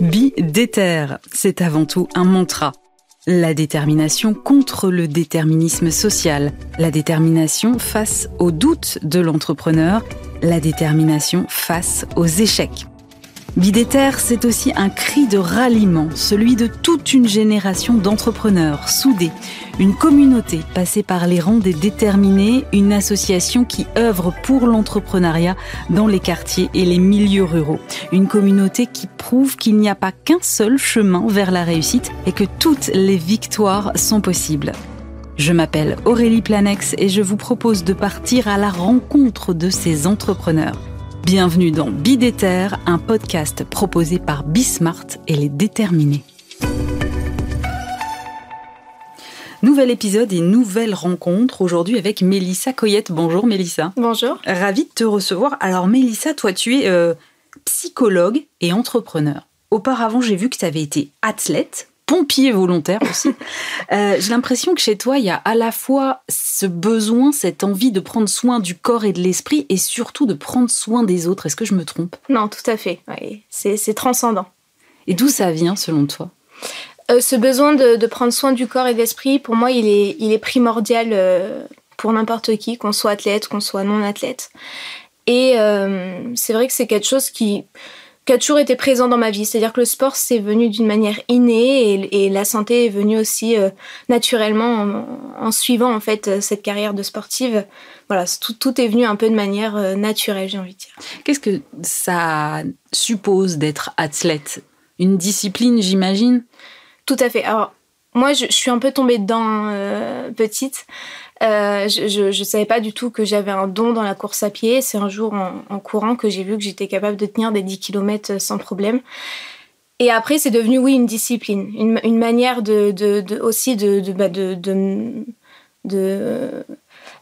Bi déter, c'est avant tout un mantra. La détermination contre le déterminisme social, la détermination face aux doutes de l'entrepreneur, la détermination face aux échecs. Bidéter, c'est aussi un cri de ralliement, celui de toute une génération d'entrepreneurs soudés, une communauté passée par les rangs des déterminés, une association qui œuvre pour l'entrepreneuriat dans les quartiers et les milieux ruraux, une communauté qui prouve qu'il n'y a pas qu'un seul chemin vers la réussite et que toutes les victoires sont possibles. Je m'appelle Aurélie Planex et je vous propose de partir à la rencontre de ces entrepreneurs. Bienvenue dans Bidéter, un podcast proposé par Bismart et les déterminés. Nouvel épisode et nouvelle rencontre aujourd'hui avec Mélissa Coyette. Bonjour Mélissa. Bonjour. Ravie de te recevoir. Alors Mélissa, toi tu es euh, psychologue et entrepreneur. Auparavant, j'ai vu que tu avais été athlète, pompier volontaire aussi. Euh, j'ai l'impression que chez toi, il y a à la fois ce besoin, cette envie de prendre soin du corps et de l'esprit et surtout de prendre soin des autres. Est-ce que je me trompe? Non, tout à fait. c'est transcendant. Et d'où ça vient selon toi? Euh, Ce besoin de, prendre soin du corps et de l'esprit, pour moi, il est, il est primordial euh, pour n'importe qui, qu'on soit athlète, qu'on soit non athlète. Et c'est vrai que c'est quelque chose qui qui a toujours été présent dans ma vie. C'est-à-dire que le sport, c'est venu d'une manière innée et, la santé est venue aussi euh, naturellement en, suivant en fait euh, cette carrière de sportive. Voilà, tout, tout est venu un peu de manière euh, naturelle, j'ai envie de dire. Qu'est-ce que ça suppose d'être athlète? Une discipline, j'imagine? Tout à fait. Alors, moi, je, suis un peu tombée dedans petite. Euh, je ne savais pas du tout que j'avais un don dans la course à pied. C'est un jour en, courant que j'ai vu que j'étais capable de tenir des 10 km sans problème. Et après, c'est devenu, oui, une discipline, une, manière de, aussi de, bah,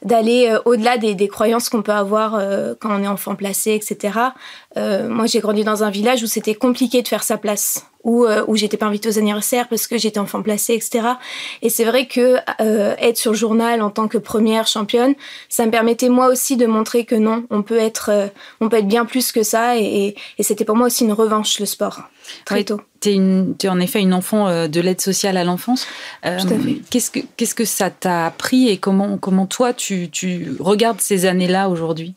d'aller euh, au-delà des, croyances qu'on peut avoir euh, quand on est enfant placé, etc. Euh, moi, j'ai grandi dans un village où c'était compliqué de faire sa place, où, où j'étais pas invitée aux anniversaires parce que j'étais enfant placé, etc. Et c'est vrai que être sur le journal en tant que première championne, ça me permettait moi aussi de montrer que non, on peut être, on peut être bien plus que ça. Et, et c'était pour moi aussi une revanche le sport très tôt. Tu es, en effet une enfant euh, de l'aide sociale à l'enfance. Euh, Tout à fait. Qu'est-ce que, qu'est-ce que ça t'a appris et comment, comment toi tu, tu regardes ces années-là aujourd'hui?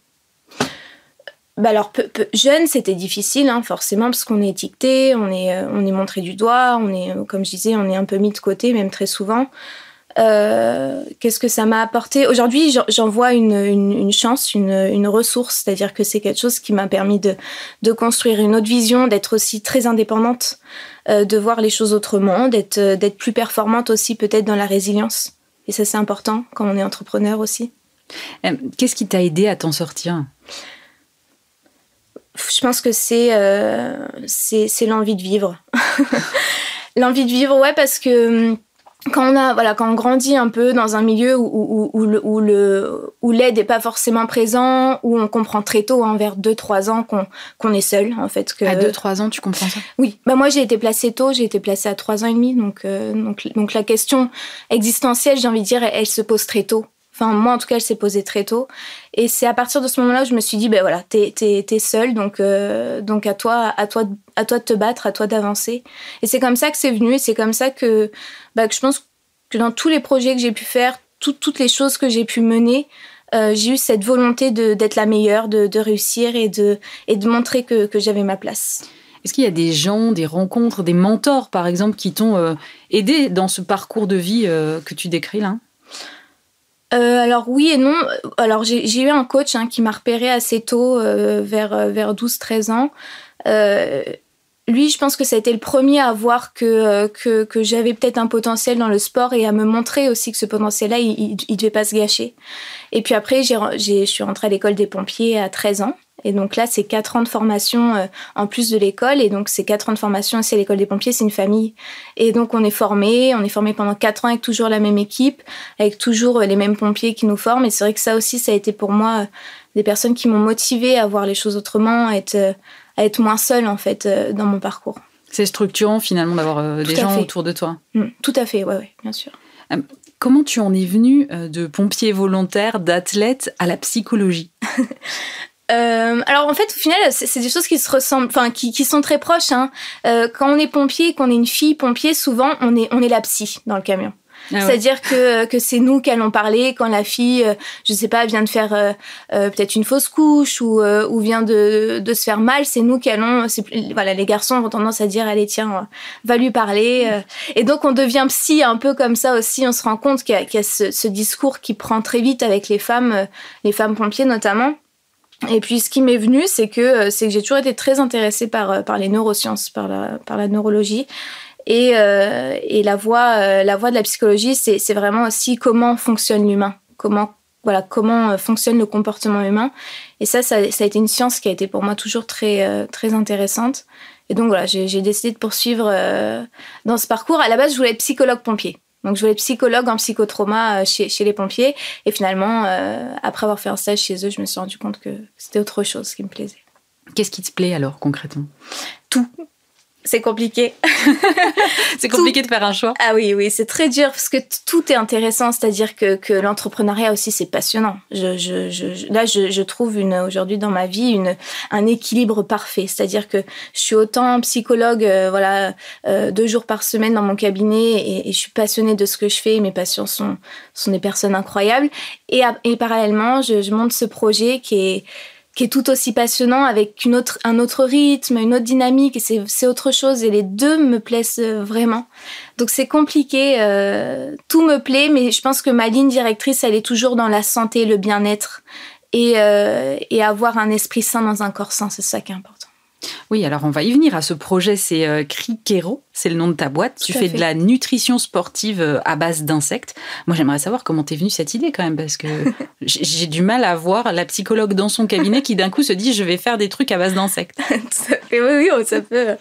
Bah alors, jeune, c'était difficile, hein, forcément, parce qu'on est étiqueté, on est, euh, on est montré du doigt, on est, comme je disais, on est un peu mis de côté, même très souvent. Euh, qu'est-ce que ça m'a apporté? Aujourd'hui, j'en vois une, une, chance, une, une ressource, c'est-à-dire que c'est quelque chose qui m'a permis de, de, construire une autre vision, d'être aussi très indépendante, euh, de voir les choses autrement, euh, d'être plus performante aussi peut-être dans la résilience. Et ça, c'est important quand on est entrepreneur aussi. Qu'est-ce qui t'a aidé à t'en sortir? Je pense que c'est c'est l'envie de vivre. l'envie de vivre, ouais, parce que quand on a voilà quand on grandit un peu dans un milieu où, où, où, le, où le où l'aide est pas forcément présent où on comprend très tôt hein, vers 2 3 ans qu'on qu'on est seul en fait que à 2 3 ans tu comprends ça? Oui, bah moi j'ai été placée tôt, j'ai été placée à 3 ans et demi donc euh, donc donc la question existentielle, j'ai envie de dire elle, se pose très tôt. Enfin, moi, en tout cas, elle s'est posée très tôt. Et c'est à partir de ce moment-là que je me suis dit, ben voilà, t'es, seule, donc, euh, donc à toi, à toi, à toi de te battre, à toi d'avancer. Et c'est comme ça que c'est venu, et c'est comme ça que, bah, je pense que dans tous les projets que j'ai pu faire, toutes les choses que j'ai pu mener, euh, j'ai eu cette volonté d'être la meilleure, de, réussir et de, et de montrer que, que j'avais ma place. Est-ce qu'il y a des gens, des rencontres, des mentors, par exemple, qui t'ont euh, aidé dans ce parcours de vie que tu décris là? Euh, alors oui et non. Alors j'ai eu un coach hein, qui m'a repéré assez tôt, euh, vers, euh, vers 12-13 ans. Lui, je pense que ça a été le premier à voir que, que, j'avais peut-être un potentiel dans le sport et à me montrer aussi que ce potentiel-là, il ne devait pas se gâcher. Et puis après, je suis rentrée à l'école des pompiers à 13 ans. Et donc là, c'est quatre ans de formation euh, en plus de l'école. Et donc, ces quatre ans de formation c'est l'école des pompiers, c'est une famille. Et donc, on est formé. On est formé pendant quatre ans avec toujours la même équipe, avec toujours euh, les mêmes pompiers qui nous forment. Et c'est vrai que ça aussi, ça a été pour moi euh, des personnes qui m'ont motivé à voir les choses autrement, à être, à être moins seule, en fait, dans mon parcours. C'est structurant, finalement, d'avoir des gens autour de toi. Mmh, tout à fait, oui, ouais, bien sûr. Comment tu en es venu de pompier volontaire, d'athlète à la psychologie? Euh, alors en fait, au final, c'est des choses qui se ressemblent, enfin qui, qui, sont très proches. Hein. Euh, quand on est pompier, qu'on est une fille pompier, souvent on est on est la psy dans le camion. Ah C'est-à-dire que, que c'est nous qui allons parler quand la fille, euh, je sais pas, vient de faire euh, euh, peut-être une fausse couche ou, vient de, se faire mal, c'est nous qui allons. Voilà, les garçons ont tendance à dire allez tiens, va lui parler. Et donc on devient psy un peu comme ça aussi. On se rend compte qu'il y a, ce, ce, discours qui prend très vite avec les femmes, les femmes pompiers notamment. Et puis ce qui m'est venu, c'est que c'est que j'ai toujours été très intéressée par par les neurosciences, par la par la neurologie. Et, euh, et la voie euh, la voie de la psychologie, c'est vraiment aussi comment fonctionne l'humain, comment voilà comment euh, fonctionne le comportement humain. Et ça, ça, a été une science qui a été pour moi toujours très très intéressante. Et donc voilà, j'ai décidé de poursuivre dans ce parcours. À la base, je voulais être psychologue pompier. Donc, je voulais être psychologue en psychotrauma chez les pompiers. Et finalement, après avoir fait un stage chez eux, je me suis rendu compte que c'était autre chose qui me plaisait. Qu'est-ce qui te plaît alors concrètement? Tout c'est compliqué. c'est compliqué de faire un choix. Ah oui, oui, c'est très dur parce que tout est intéressant. C'est-à-dire que, que l'entrepreneuriat aussi, c'est passionnant. Je, je, je, là, je, je trouve une, aujourd'hui dans ma vie une, un équilibre parfait. C'est-à-dire que je suis autant psychologue, euh, voilà, euh, deux jours par semaine dans mon cabinet et, et, je suis passionnée de ce que je fais. Mes patients sont, sont des personnes incroyables. Et, et parallèlement, je, je monte ce projet qui est qui est tout aussi passionnant avec une autre, un autre rythme, une autre dynamique, et c'est autre chose, et les deux me plaisent euh, vraiment. Donc c'est compliqué, euh, tout me plaît, mais je pense que ma ligne directrice, elle est toujours dans la santé, le bien-être, et, euh, et avoir un esprit sain dans un corps sain, c'est ça qui est important. Oui, alors on va y venir à ce projet, c'est euh, Criquero, c'est le nom de ta boîte. tu fais de la nutrition sportive euh, à base d'insectes. Moi, j'aimerais savoir comment t'es venue cette idée quand même, parce que j'ai du mal à voir la psychologue dans son cabinet qui d'un coup se dit je vais faire des trucs à base d'insectes. oui, oui, ça peut,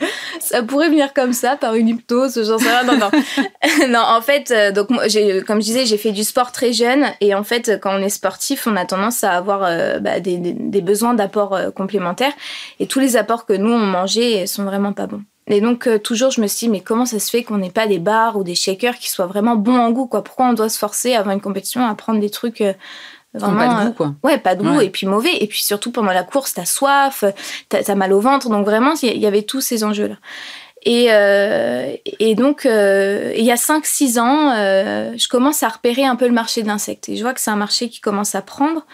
ça pourrait venir comme ça par une hypnose, j'en sais rien. Non, non, non. En fait, euh, donc moi, comme je disais, j'ai fait du sport très jeune, et en fait, quand on est sportif, on a tendance à avoir bah, des, besoins d'apports complémentaires, et tous les apports que nous on mangeait sont vraiment pas bons. Et donc euh, toujours je me suis dit mais comment ça se fait qu'on n'ait pas des bars ou des shakers qui soient vraiment bons en goût quoi? Pourquoi on doit se forcer avant une compétition à prendre des trucs euh, vraiment pas de goût quoi. Euh, ouais, pas de goût et puis mauvais et puis surtout pendant la course t'as soif, t'as as mal au ventre donc vraiment il y avait tous ces enjeux là. Et, et donc, il y a 5-6 ans, je commence à repérer un peu le marché de l'insecte. Et je vois que c'est un marché qui commence à prendre.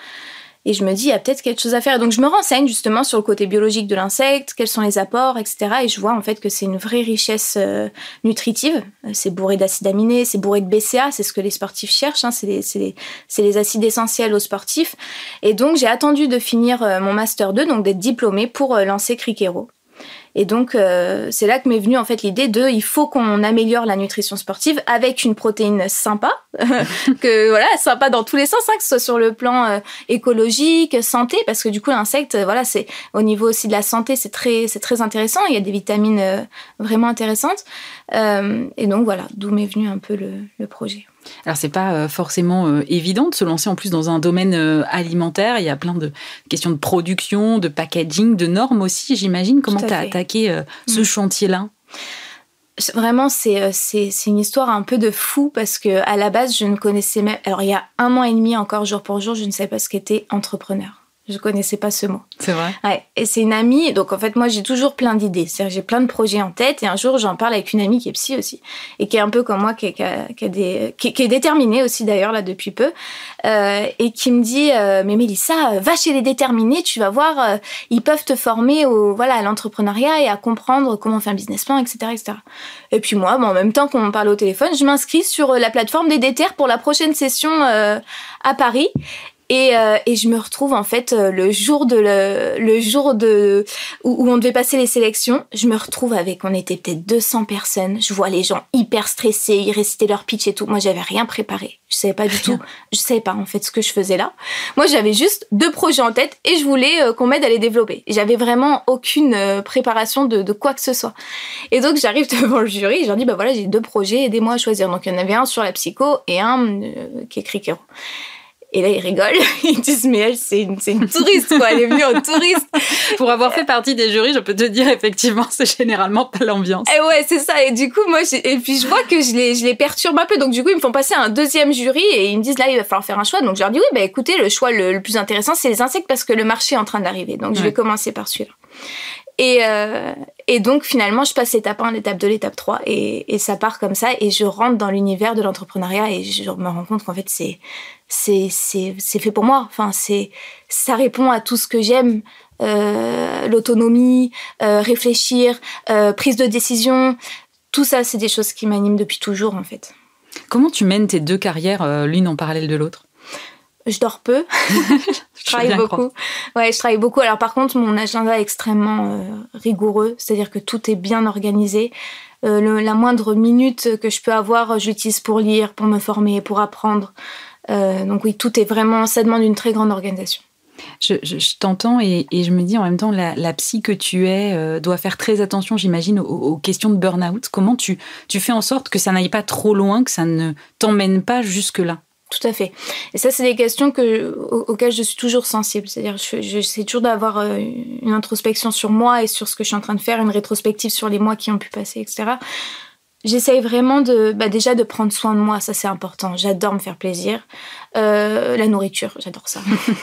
Et je me dis, il y a peut-être quelque chose à faire. donc, je me renseigne justement sur le côté biologique de l'insecte, quels sont les apports, etc. Et je vois en fait que c'est une vraie richesse euh, nutritive. Euh, c'est bourré d'acides aminés, c'est bourré de BCA, c'est ce que les sportifs cherchent. Hein. c'est les, acides essentiels aux sportifs. Et donc, j'ai attendu de finir euh, mon Master 2, donc d'être diplômée pour lancer Criquero. Et donc, euh, c'est là que m'est venue en fait l'idée de il faut qu'on améliore la nutrition sportive avec une protéine sympa, que voilà, sympa dans tous les sens, hein, que ce soit sur le plan euh, écologique, santé, parce que du coup, l'insecte, voilà, c'est au niveau aussi de la santé, c'est très, intéressant. Il y a des vitamines euh, vraiment intéressantes. et donc, voilà, d'où m'est venu un peu le projet. Alors c'est pas euh, forcément euh, évident de se lancer en plus dans un domaine euh, alimentaire. Il y a plein de questions de production, de packaging, de normes aussi. J'imagine comment tu as attaqué ce mm. chantier-là? Vraiment, c'est une histoire un peu de fou parce que à la base, je ne connaissais même. Alors, il y a un mois et demi encore, jour pour jour, je ne savais pas ce qu'était entrepreneur. Je connaissais pas ce mot. C'est vrai. Ouais. Et c'est une amie. Donc en fait, moi, j'ai toujours plein d'idées. C'est-à-dire, j'ai plein de projets en tête. Et un jour, j'en parle avec une amie qui est psy aussi et qui est un peu comme moi, qui, est, qui, des, qui, est déterminée aussi d'ailleurs là depuis peu, euh, et qui me dit euh, mais Mélissa, va chez les déterminés. Tu vas voir, euh, ils peuvent te former au voilà à l'entrepreneuriat et à comprendre comment on fait un business plan, etc., etc. Et puis moi, bon, en même temps qu'on parle au téléphone, je m'inscris sur la plateforme des déterres pour la prochaine session à Paris. Et, euh, et, je me retrouve en fait euh, le jour de le, le jour de où, on devait passer les sélections, je me retrouve avec on était peut-être 200 personnes, je vois les gens hyper stressés, ils récitaient leur pitch et tout. Moi, j'avais rien préparé. Je savais pas du tout, je savais pas en fait ce que je faisais là. Moi, j'avais juste deux projets en tête et je voulais euh, qu'on m'aide à les développer. J'avais vraiment aucune préparation de, de, quoi que ce soit. Et donc j'arrive devant le jury, et je leur dis bah voilà, j'ai deux projets, aidez-moi à choisir. Donc il y en avait un sur la psycho et un qui est Criquero. Et là, ils rigolent. Ils disent, mais elle, c'est une, une, touriste, quoi. Elle est venue en touriste. Pour avoir fait partie des jurys, je peux te dire, effectivement, c'est généralement pas l'ambiance. Et ouais, c'est ça. Et du coup, moi, et puis je vois que je les, je les perturbe un peu. Donc, du coup, ils me font passer à un deuxième jury et ils me disent, là, il va falloir faire un choix. Donc, je leur dis, oui, bah, écoutez, le choix le, plus intéressant, c'est les insectes parce que le marché est en train d'arriver. Donc, je vais commencer par celui-là. Et, euh, et, donc finalement, je passe l'étape 1, l'étape 2, l'étape 3 et, et, ça part comme ça et je rentre dans l'univers de l'entrepreneuriat et je me rends compte qu'en fait, c'est, c'est, fait pour moi. Enfin, c'est, ça répond à tout ce que j'aime. Euh, l'autonomie, euh, réfléchir, euh, prise de décision, tout ça, c'est des choses qui m'animent depuis toujours en fait. Comment tu mènes tes deux carrières l'une en parallèle de l'autre? Je dors peu. je travaille beaucoup. Ouais, je travaille beaucoup. Alors par contre, mon agenda est extrêmement rigoureux, c'est-à-dire que tout est bien organisé. La moindre minute que je peux avoir, je l'utilise pour lire, pour me former, pour apprendre. Euh, donc oui, tout est vraiment, ça demande une très grande organisation. Je, t'entends et, je me dis en même temps, la, psy que tu es doit faire très attention, j'imagine, aux, aux, questions de burn-out. Comment tu, tu fais en sorte que ça n'aille pas trop loin, que ça ne t'emmène pas jusque-là? Tout à fait. Et ça, c'est des questions que, auxquelles je suis toujours sensible. C'est-à-dire, j'essaie toujours d'avoir euh, une introspection sur moi et sur ce que je suis en train de faire, une rétrospective sur les mois qui ont pu passer, etc. J'essaye vraiment de, bah déjà de prendre soin de moi, ça c'est important. J'adore me faire plaisir. Euh, la nourriture, j'adore ça.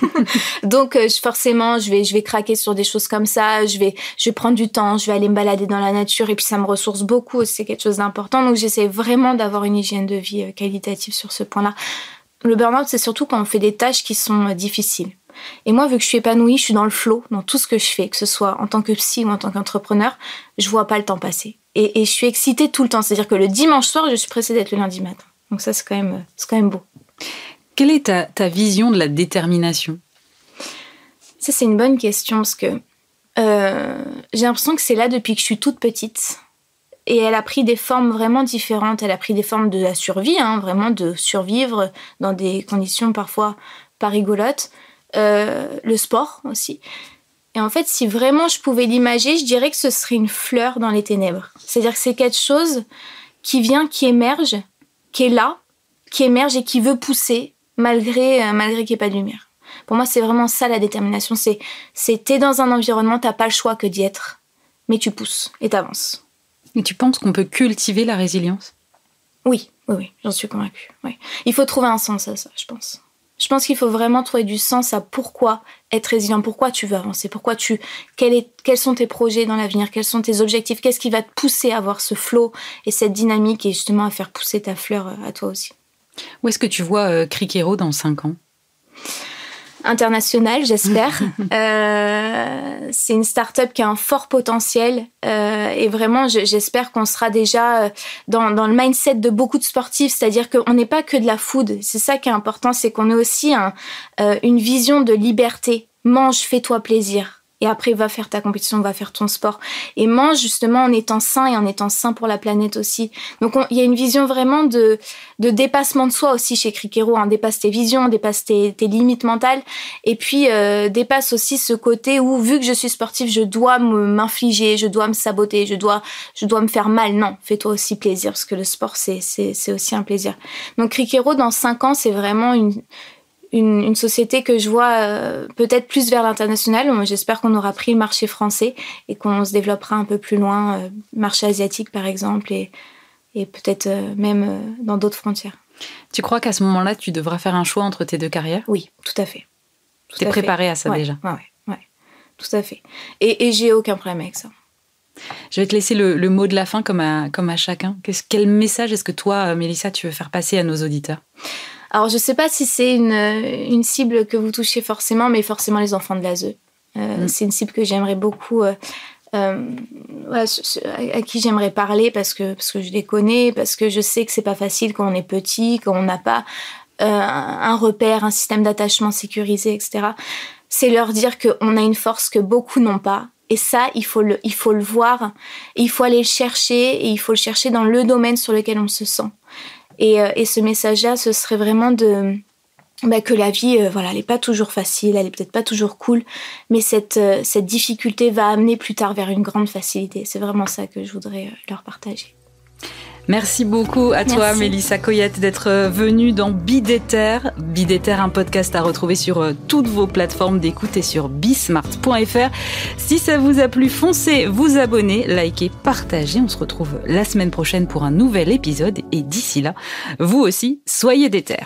Donc euh, forcément, je vais, je vais craquer sur des choses comme ça. Je vais, je vais prendre du temps. Je vais aller me balader dans la nature et puis ça me ressource beaucoup. C'est quelque chose d'important. Donc j'essaie vraiment d'avoir une hygiène de vie euh, qualitative sur ce point-là. Le burn-out, c'est surtout quand on fait des tâches qui sont euh, difficiles. Et moi, vu que je suis épanouie, je suis dans le flow, dans tout ce que je fais, que ce soit en tant que psy ou en tant qu'entrepreneur, je vois pas le temps passer. Et, je suis excitée tout le temps. C'est-à-dire que le dimanche soir, je suis pressée d'être le lundi matin. Donc ça, c'est quand même, c'est quand même beau. Quelle est ta, ta vision de la détermination? Ça, c'est une bonne question parce que euh, j'ai l'impression que c'est là depuis que je suis toute petite. Et elle a pris des formes vraiment différentes. Elle a pris des formes de la survie, hein, vraiment de survivre dans des conditions parfois pas rigolotes. Euh, le sport aussi. Et en fait, si vraiment je pouvais l'imager, je dirais que ce serait une fleur dans les ténèbres. C'est-à-dire que c'est quelque chose qui vient, qui émerge, qui est là, qui émerge et qui veut pousser malgré, euh, malgré qu'il n'y ait pas de lumière. Pour moi, c'est vraiment ça la détermination. C'est, c'est t'es dans un environnement, t'as pas le choix que d'y être, mais tu pousses et t'avances. Et tu penses qu'on peut cultiver la résilience? Oui, oui, oui, j'en suis convaincue. Oui. Il faut trouver un sens à ça, je pense. Je pense qu'il faut vraiment trouver du sens à pourquoi être résilient, pourquoi tu veux avancer, pourquoi tu, quels sont tes projets dans l'avenir, quels sont tes objectifs, qu'est-ce qui va te pousser à avoir ce flow et cette dynamique et justement à faire pousser ta fleur à toi aussi. Où est-ce que tu vois euh, Criquero dans 5 ans? International, j'espère. euh, c'est une start-up qui a un fort potentiel euh, et vraiment, j'espère qu'on sera déjà euh, dans, dans, le mindset de beaucoup de sportifs, c'est-à-dire qu'on n'est pas que de la food. C'est ça qui est important, c'est qu'on ait aussi un, une vision de liberté. Mange, fais-toi plaisir et après va faire ta compétition, va faire ton sport et mange justement en étant sain et en étant sain pour la planète aussi. Donc il y a une vision vraiment de, de dépassement de soi aussi chez Cricero, hein. dépasse tes visions, dépasse tes, tes limites mentales et puis euh, dépasse aussi ce côté où vu que je suis sportive, je dois m'infliger, je dois me saboter, je dois je dois me faire mal. Non, fais-toi aussi plaisir parce que le sport c'est aussi un plaisir. Donc Cricero dans cinq ans, c'est vraiment une une, société que je vois euh, peut-être plus vers l'international. J'espère qu'on aura pris le marché français et qu'on se développera un peu plus loin, euh, marché asiatique par exemple, et, et peut-être euh, même dans d'autres frontières. Tu crois qu'à ce moment-là, tu devras faire un choix entre tes deux carrières? Oui, tout à fait. Tu es préparée à ça déjà? Oui, ouais, ouais, tout à fait. Et, et j'ai aucun problème avec ça. Je vais te laisser le, mot de la fin comme à, comme à chacun. Quel message est-ce que toi, Mélissa, tu veux faire passer à nos auditeurs? Alors, je ne sais pas si c'est une, une, cible que vous touchez forcément, mais forcément les enfants de l'ASE. Euh, mm. C'est une cible que j'aimerais beaucoup, euh, euh, à, qui j'aimerais parler parce que, parce que je les connais, parce que je sais que c'est pas facile quand on est petit, quand on n'a pas un repère, un système d'attachement sécurisé, etc. C'est leur dire qu'on a une force que beaucoup n'ont pas. Et ça, il faut le, il faut le voir, il faut aller le chercher, et il faut le chercher dans le domaine sur lequel on se sent. Euh, et, ce message-là, ce serait vraiment de bah, que la vie, euh, voilà, elle n'est pas toujours facile, elle est peut-être pas toujours cool, mais euh, cette difficulté va amener plus tard vers une grande facilité. C'est vraiment ça que je voudrais leur partager. Merci beaucoup à toi, Mélissa Coyette, d'être venue dans Bidéter. Bidéter, un podcast à retrouver sur euh, toutes vos plateformes d'écoute et sur bismart.fr. Si ça vous a plu, foncez vous abonner, likez, partagez. On se retrouve la semaine prochaine pour un nouvel épisode et d'ici là, vous aussi, soyez déter.